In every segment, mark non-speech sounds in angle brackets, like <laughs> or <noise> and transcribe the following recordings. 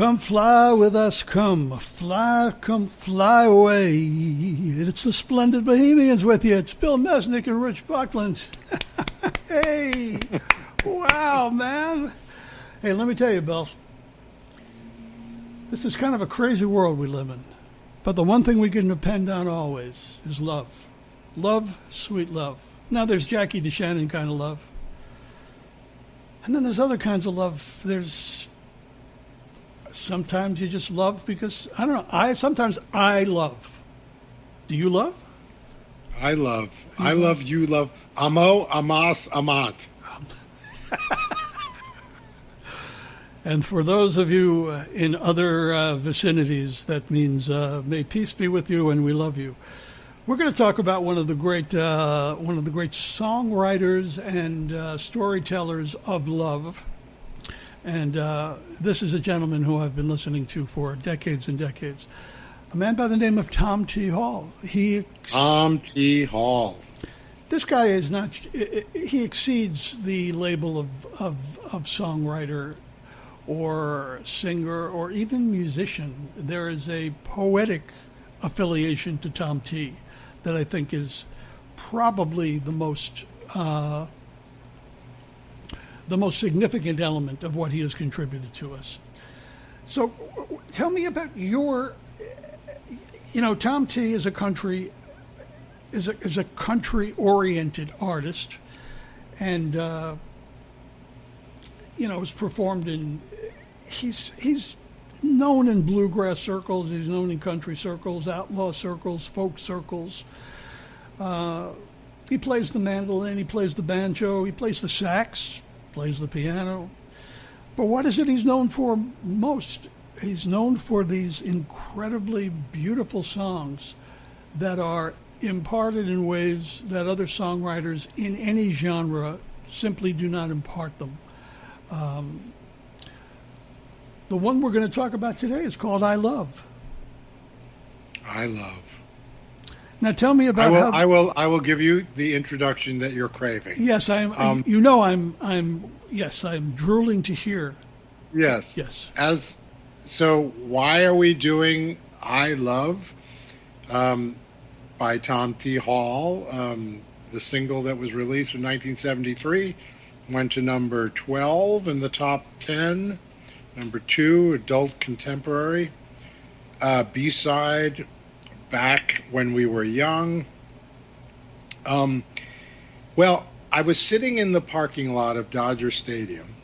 Come fly with us, come fly, come fly away. It's the splendid Bohemians with you. It's Bill Mesnik and Rich Buckland. <laughs> hey, wow, man. Hey, let me tell you, Bill. This is kind of a crazy world we live in. But the one thing we can depend on always is love. Love, sweet love. Now there's Jackie DeShannon kind of love. And then there's other kinds of love. There's sometimes you just love because I don't know. I sometimes I love. Do you love? I love. I love you love. Amo, amas, amat. <laughs> And for those of you uh, in other uh, vicinities, that means uh, may peace be with you and we love you. We're going to talk about one of the great uh, one of the great songwriters and uh, storytellers of love. And uh, this is a gentleman who I've been listening to for decades and decades. A man by the name of Tom T. Hall. He Tom T. Hall. this guy is not he exceeds the label of, of, of songwriter or singer or even musician there is a poetic affiliation to tom t that i think is probably the most uh, the most significant element of what he has contributed to us. So tell me about your you know tom t is a country is a, is a country oriented artist and uh, you know has performed in he's he's known in bluegrass circles he's known in country circles outlaw circles folk circles. Uh, he plays the mandolin he plays the banjo he plays the sax plays the piano but what is it he's known for most he's known for these incredibly beautiful songs that are imparted in ways that other songwriters in any genre simply do not impart them. Um, the one we're going to talk about today is called I Love. I love. Now tell me I about will. how. I will. I will give you the introduction that you're craving. yes, I'm. Um, you know, I'm. I'm. Yes, I'm drooling to hear. Yes. Yes. As so, why are we doing "I Love" um, by Tom T. Hall? Um, the single that was released in 1973 went to number 12 in the top 10. Number two, adult contemporary. Uh, B-side, back when we were young. Um, well, I was sitting in the parking lot of Dodger Stadium,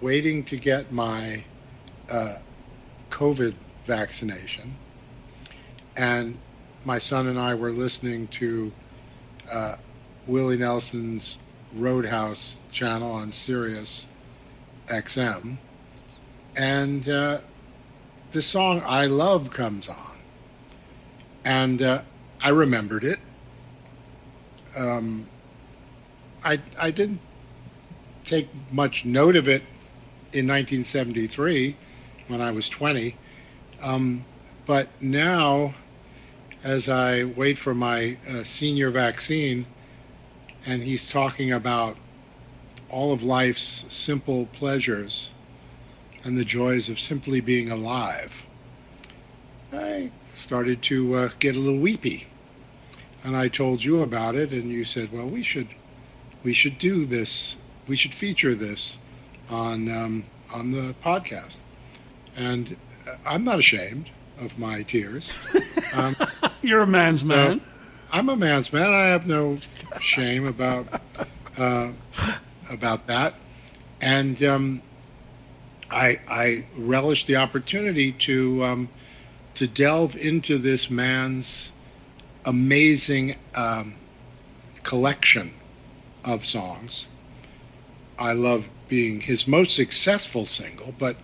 waiting to get my uh, COVID vaccination, and my son and I were listening to uh, Willie Nelson's Roadhouse channel on Sirius XM, and uh, the song "I Love" comes on, and uh, I remembered it. Um, I I didn't take much note of it in 1973 when I was 20, um, but now, as I wait for my uh, senior vaccine, and he's talking about all of life's simple pleasures and the joys of simply being alive, I started to uh, get a little weepy. And I told you about it, and you said, "Well, we should, we should do this. We should feature this on um, on the podcast." And uh, I'm not ashamed of my tears. <laughs> Um, You're a man's man. I'm a man's man. I have no shame about uh, about that, and um, I I relish the opportunity to um, to delve into this man's amazing um, collection of songs. I love being his most successful single, but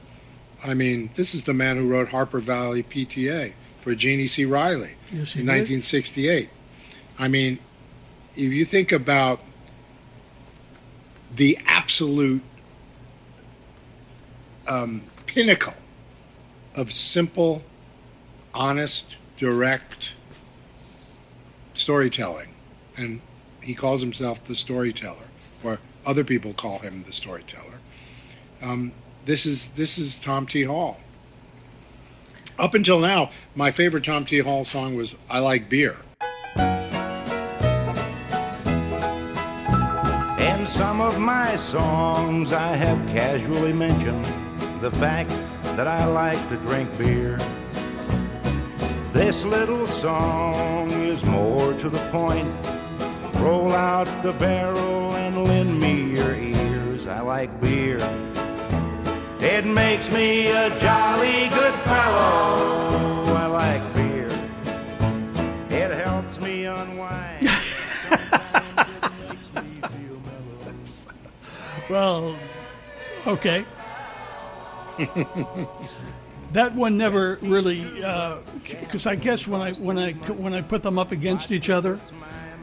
I mean, this is the man who wrote Harper Valley PTA for Jeannie C. Riley yes, in did. 1968. I mean, if you think about the absolute um, pinnacle of simple, honest, direct storytelling, and he calls himself the storyteller, or other people call him the storyteller. Um, this is this is Tom T. Hall, up until now, my favorite Tom T. Hall song was "I Like Beer." In some of my songs, I have casually mentioned the fact that I like to drink beer. This little song is more to the point. Roll out the barrel and lend me your ears. I like beer. It makes me a jolly good fellow. I like beer. It helps me unwind. Sometimes it makes me. Well, okay. <laughs> that one never really, because I guess when I when I when I put them up against each other,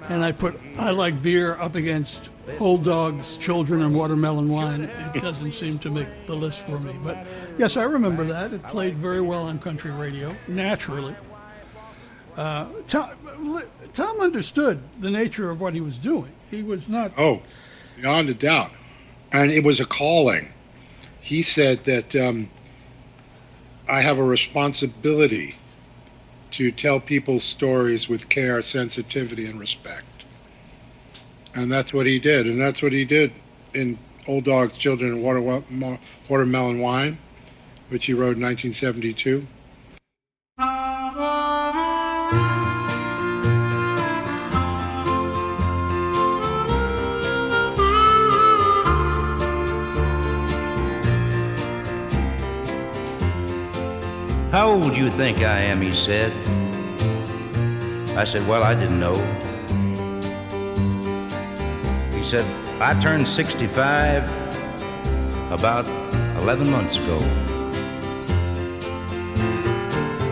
and I put I like beer up against old dogs, children, and watermelon wine, it doesn't seem to make the list for me. But yes, I remember that. It played very well on country radio, naturally. Uh, Tom, Tom understood the nature of what he was doing. He was not. Oh, beyond a doubt. And it was a calling. He said that um, I have a responsibility to tell people's stories with care, sensitivity, and respect. And that's what he did. And that's what he did in Old Dogs, Children, and Water, Watermelon Wine, which he wrote in 1972. How old do you think I am? He said. I said, Well, I didn't know. He said, I turned 65 about 11 months ago.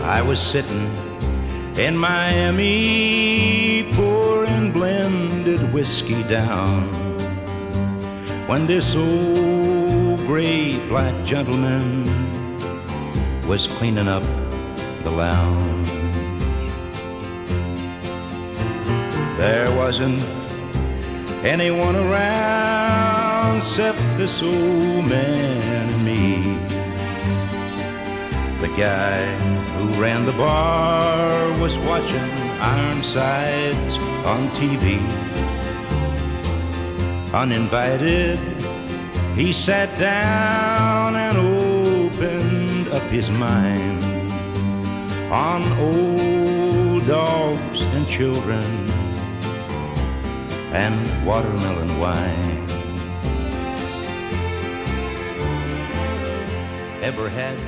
I was sitting in Miami pouring blended whiskey down when this old gray black gentleman was cleaning up the lounge. There wasn't anyone around except this old man and me. The guy who ran the bar was watching Ironsides on TV. Uninvited, he sat down his mind on old dogs and children and watermelon wine. Ever had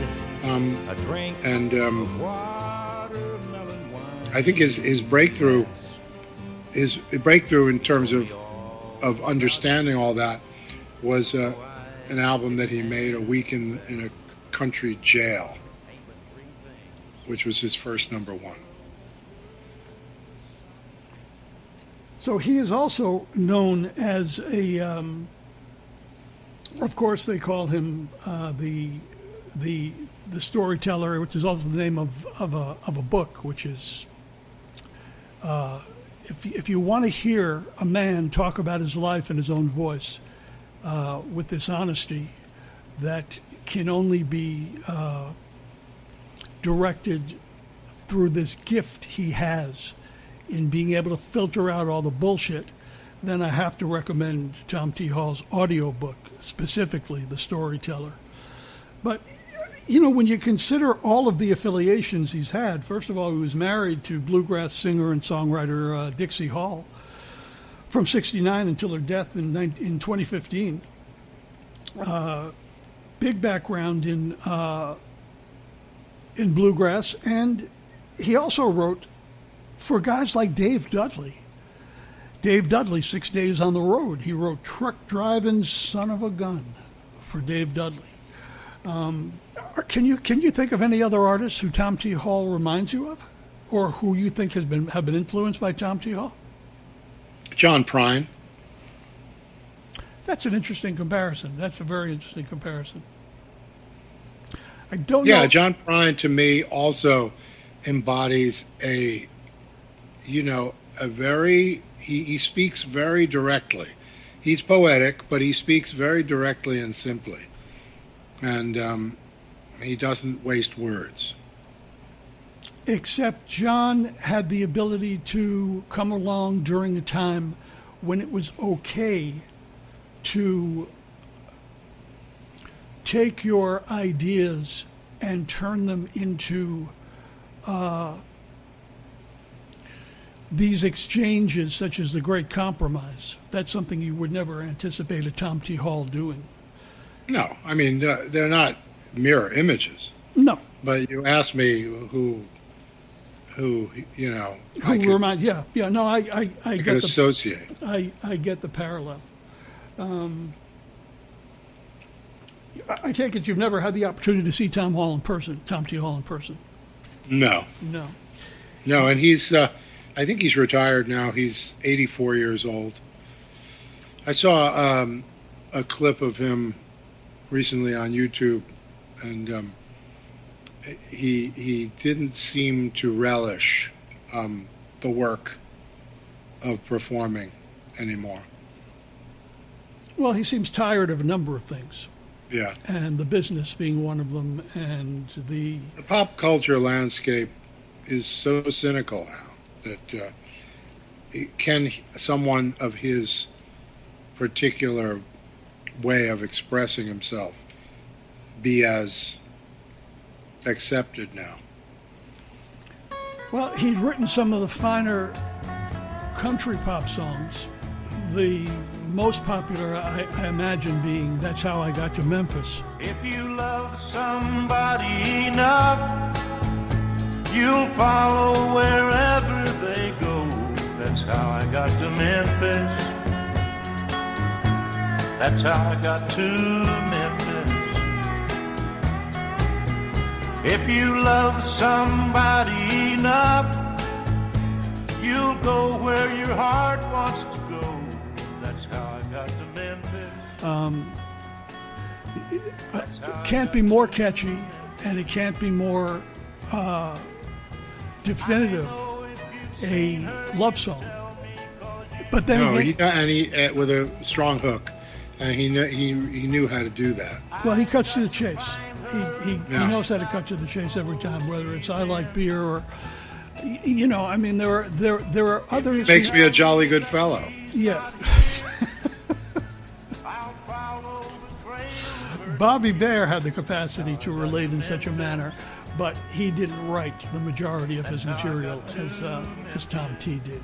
Um, a drink and um, of watermelon wine? I think his, his breakthrough, his breakthrough in terms of, of understanding all that was uh, an album that he made a week in, in a country jail, which was his first number one. So he is also known as a. Um, of course, they call him uh, the the the storyteller, which is also the name of, of a of a book, which is. Uh, if if you want to hear a man talk about his life in his own voice, uh, with this honesty, that can only be uh, directed through this gift he has in being able to filter out all the bullshit, then I have to recommend Tom T. Hall's audiobook, specifically The Storyteller. But, you know, when you consider all of the affiliations he's had, first of all, he was married to bluegrass singer and songwriter uh, Dixie Hall from 69 until her death in, 19, in 2015. Uh, big background in, uh, in bluegrass, and he also wrote for guys like Dave Dudley. Dave Dudley, Six Days on the Road. He wrote Truck Driving Son of a Gun for Dave Dudley. Um, can you can you think of any other artists who Tom T. Hall reminds you of, or who you think has been have been influenced by Tom T. Hall? John Prine. That's an interesting comparison. That's a very interesting comparison. I don't Yeah, know. John Prine to me also embodies a, you know, a very, he, he speaks very directly. He's poetic, but he speaks very directly and simply. And um, he doesn't waste words. Except John had the ability to come along during a time when it was okay to take your ideas and turn them into uh, these exchanges, such as the Great Compromise. That's something you would never anticipate a Tom T. Hall doing. No, I mean uh, they're not mirror images. No. But you asked me who, who you know, Who I could, remind? Yeah, yeah. No, I, I, I I get the associate. I, I get the parallel. Um, I I take it you've never had the opportunity to see Tom Hall in person, Tom T. Hall in person. No, No. no, and he's, uh, I think he's retired now. He's 84 years old. I saw um, a clip of him recently on YouTube, and um, he he didn't seem to relish um, the work of performing anymore. Well, he seems tired of a number of things, Yeah. and the business being one of them, and the The pop culture landscape is so cynical now that uh, can someone of his particular way of expressing himself be as accepted now? well, he'd written some of the finer country pop songs. The most popular, I, I imagine, being "That's How I Got to Memphis." If you love somebody enough, you'll follow wherever they go. That's how I got to Memphis. That's how I got to Memphis. If you love somebody enough, you'll go where your heart wants to Memphis. That's how I can't be more catchy and it can't be more uh, definitive a love song. But then No, again, he and he uh, with a strong hook, and he knew he he knew how to do that. well, he cuts to the chase. He, he, Yeah. he knows how to cut to the chase every time, whether it's I like beer or, you know, I mean, there are there there are others. Makes me a jolly good fellow. yeah. Bobby Bare had the capacity to relate in such a manner, but he didn't write the majority of his material as uh, as Tom T did.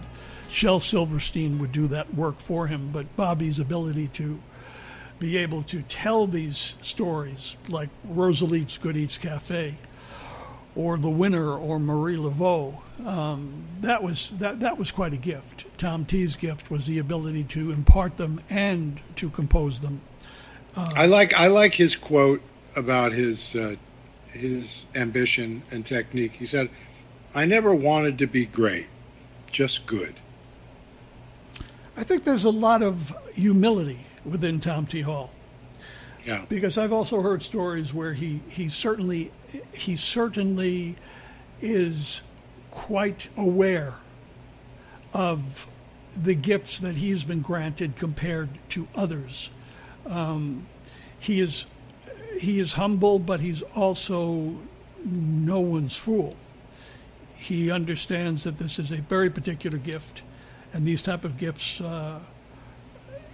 Shel Silverstein would do that work for him, but Bobby's ability to be able to tell these stories, like Rosalie's Good Eats Cafe, or The Winner, or Marie Laveau, um, that was that that was quite a gift. Tom T's gift was the ability to impart them and to compose them. I like I like his quote about his uh, his ambition and technique. He said, "I never wanted to be great, just good." I think there's a lot of humility within Tom T. Hall Yeah, because I've also heard stories where he, he certainly he certainly is quite aware of the gifts that he's been granted compared to others. Um, he is he is humble, but he's also no one's fool. He understands that this is a very particular gift, and these type of gifts, uh,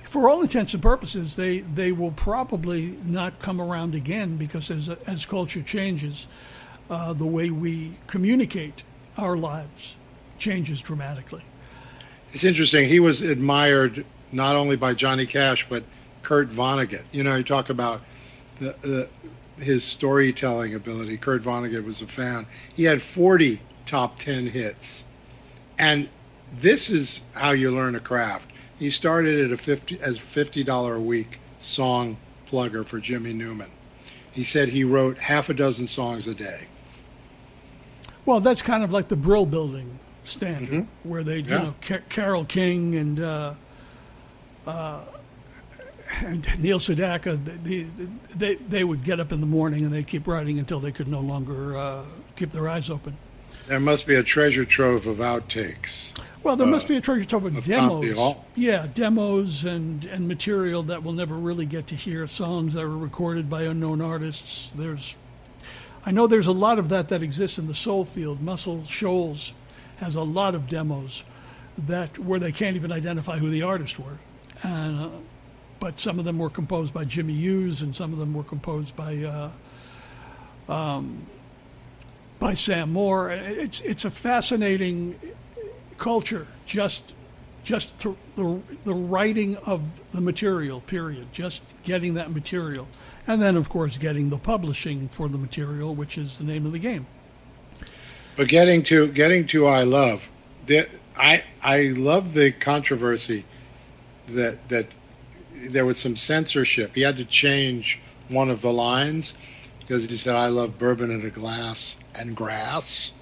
for all intents and purposes, they they will probably not come around again because as as culture changes, uh, the way we communicate our lives changes dramatically. it's interesting. He was admired not only by Johnny Cash but Kurt Vonnegut. You know, you talk about the, the his storytelling ability. Kurt Vonnegut was a fan. He had 40 top 10 hits, and this is how you learn a craft. He started at a 50 as fifty dollar a week song plugger for Jimmy Newman. He said he wrote half a dozen songs a day. Well, that's kind of like the Brill Building standard, where they, you Yeah. know, Ca- Carole King and uh, uh, and Neil Sedaka, they, they they would get up in the morning and they keep writing until they could no longer uh, keep their eyes open. There must be a treasure trove of outtakes. Well, there Uh, must be a treasure trove of of demos. Yeah, demos and, and material that we'll never really get to hear. Songs that were recorded by unknown artists. There's, I know there's a lot of that that exists in the soul field. Muscle Shoals has a lot of demos that where they can't even identify who the artists were, and, uh, but some of them were composed by Jimmy Hughes and some of them were composed by uh, um, by Sam Moore. It's it's a fascinating culture. Just just th- the the writing of the material. Period. Just getting that material, and then of course getting the publishing for the material, which is the name of the game. But getting to getting to I love, the, I I love the controversy that that there was some censorship. He had to change one of the lines because he said I love bourbon in a glass and grass,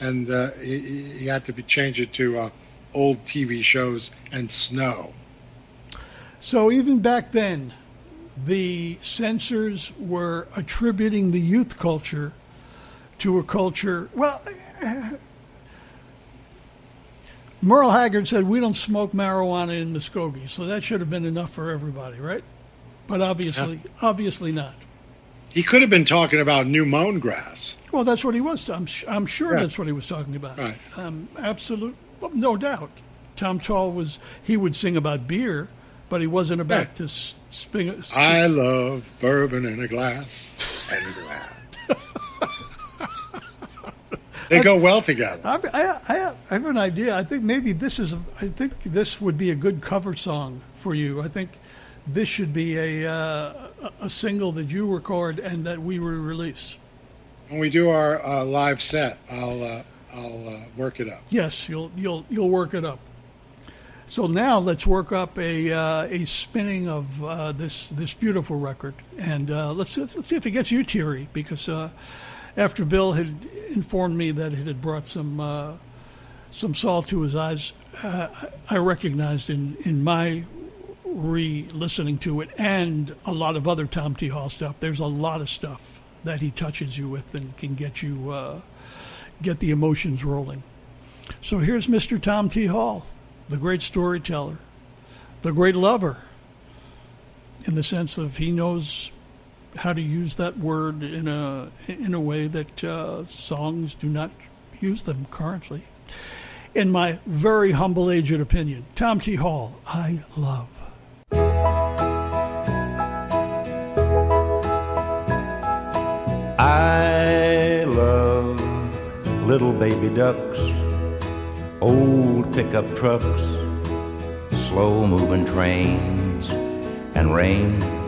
and uh, he, he, had to be, change it to uh, old TV shows and snow. So even back then, the censors were attributing the youth culture to a culture. Well, Merle Haggard said we don't smoke marijuana in Muskogee, so that should have been enough for everybody, right? But obviously, yeah. obviously not. He could have been talking about new mown grass. Well, that's what he was. I'm, I'm sure that's what he was talking about. Right. Um, absolute, no doubt. Tom Tall was he would sing about beer, but he wasn't about yeah. to spin. I love bourbon in a glass and glass. They go well together. I, I, I, have an idea. I think maybe this is. I think this would be a good cover song for you. I think this should be a uh, a single that you record and that we will release. When we do our uh, live set, I'll uh, I'll uh, work it up. Yes, you'll you'll you'll work it up. So now let's work up a uh, a spinning of uh, this this beautiful record, and let's let's see if it gets you teary because after Bill had informed me that it had brought some some salt to his eyes, I recognized in in my re-listening to it and a lot of other Tom T. Hall stuff. There's a lot of stuff that he touches you with and can get you uh, get the emotions rolling. So here's Mr. Tom T. Hall, the great storyteller, the great lover, in the sense of he knows how to use that word in a in a way that uh, songs do not use them currently. In my very humble aged opinion, Tom T. Hall, I love. I love little baby ducks, old pickup trucks, slow moving trains, and rain.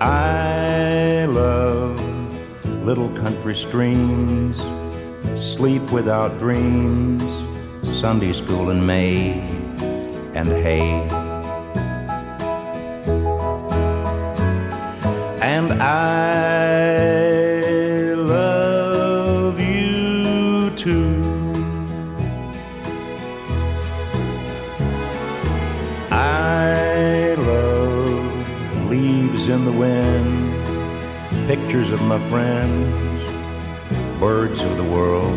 I love little country streams, sleep without dreams, Sunday school in May, and hay. and I love you too. In the wind, pictures of my friends, birds of the world,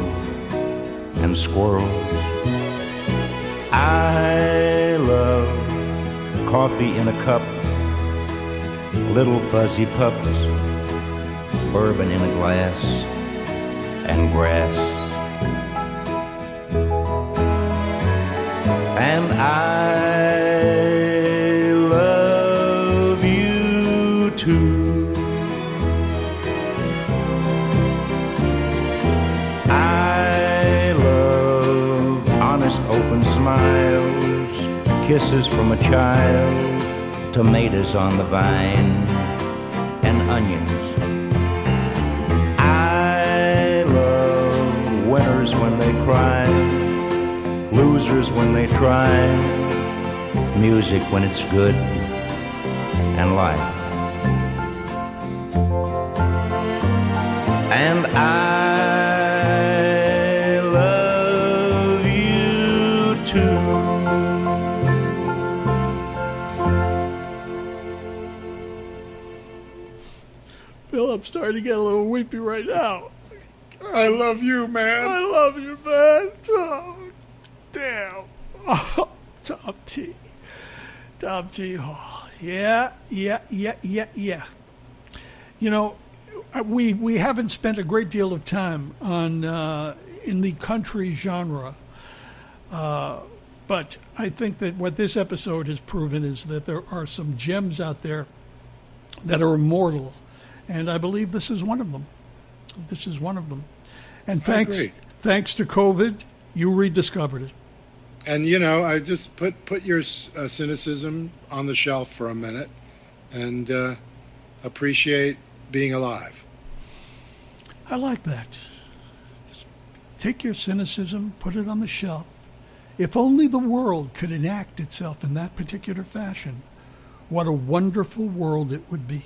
and squirrels. I love coffee in a cup little fuzzy pups, bourbon in a glass, and grass. And I kisses from a child tomatoes on the vine, and onions. I love winners when they cry, losers when they try, music when it's good, and life. I'm starting to get a little weepy right now. I love you, man. I love you, man. Oh, damn. Oh, <laughs> Tom T. Tom T. Hall. Yeah, yeah, yeah, yeah, yeah. You know, uh, we we haven't spent a great deal of time on uh, in the country genre, uh, but I think that what this episode has proven is that there are some gems out there that are immortal, and I believe this is one of them. This is one of them, and thanks thanks to COVID, you rediscovered it. And you know, I just put put your uh, cynicism on the shelf for a minute, and uh, appreciate being alive. I like that. Just take your cynicism, put it on the shelf. If only the world could enact itself in that particular fashion, what a wonderful world it would be.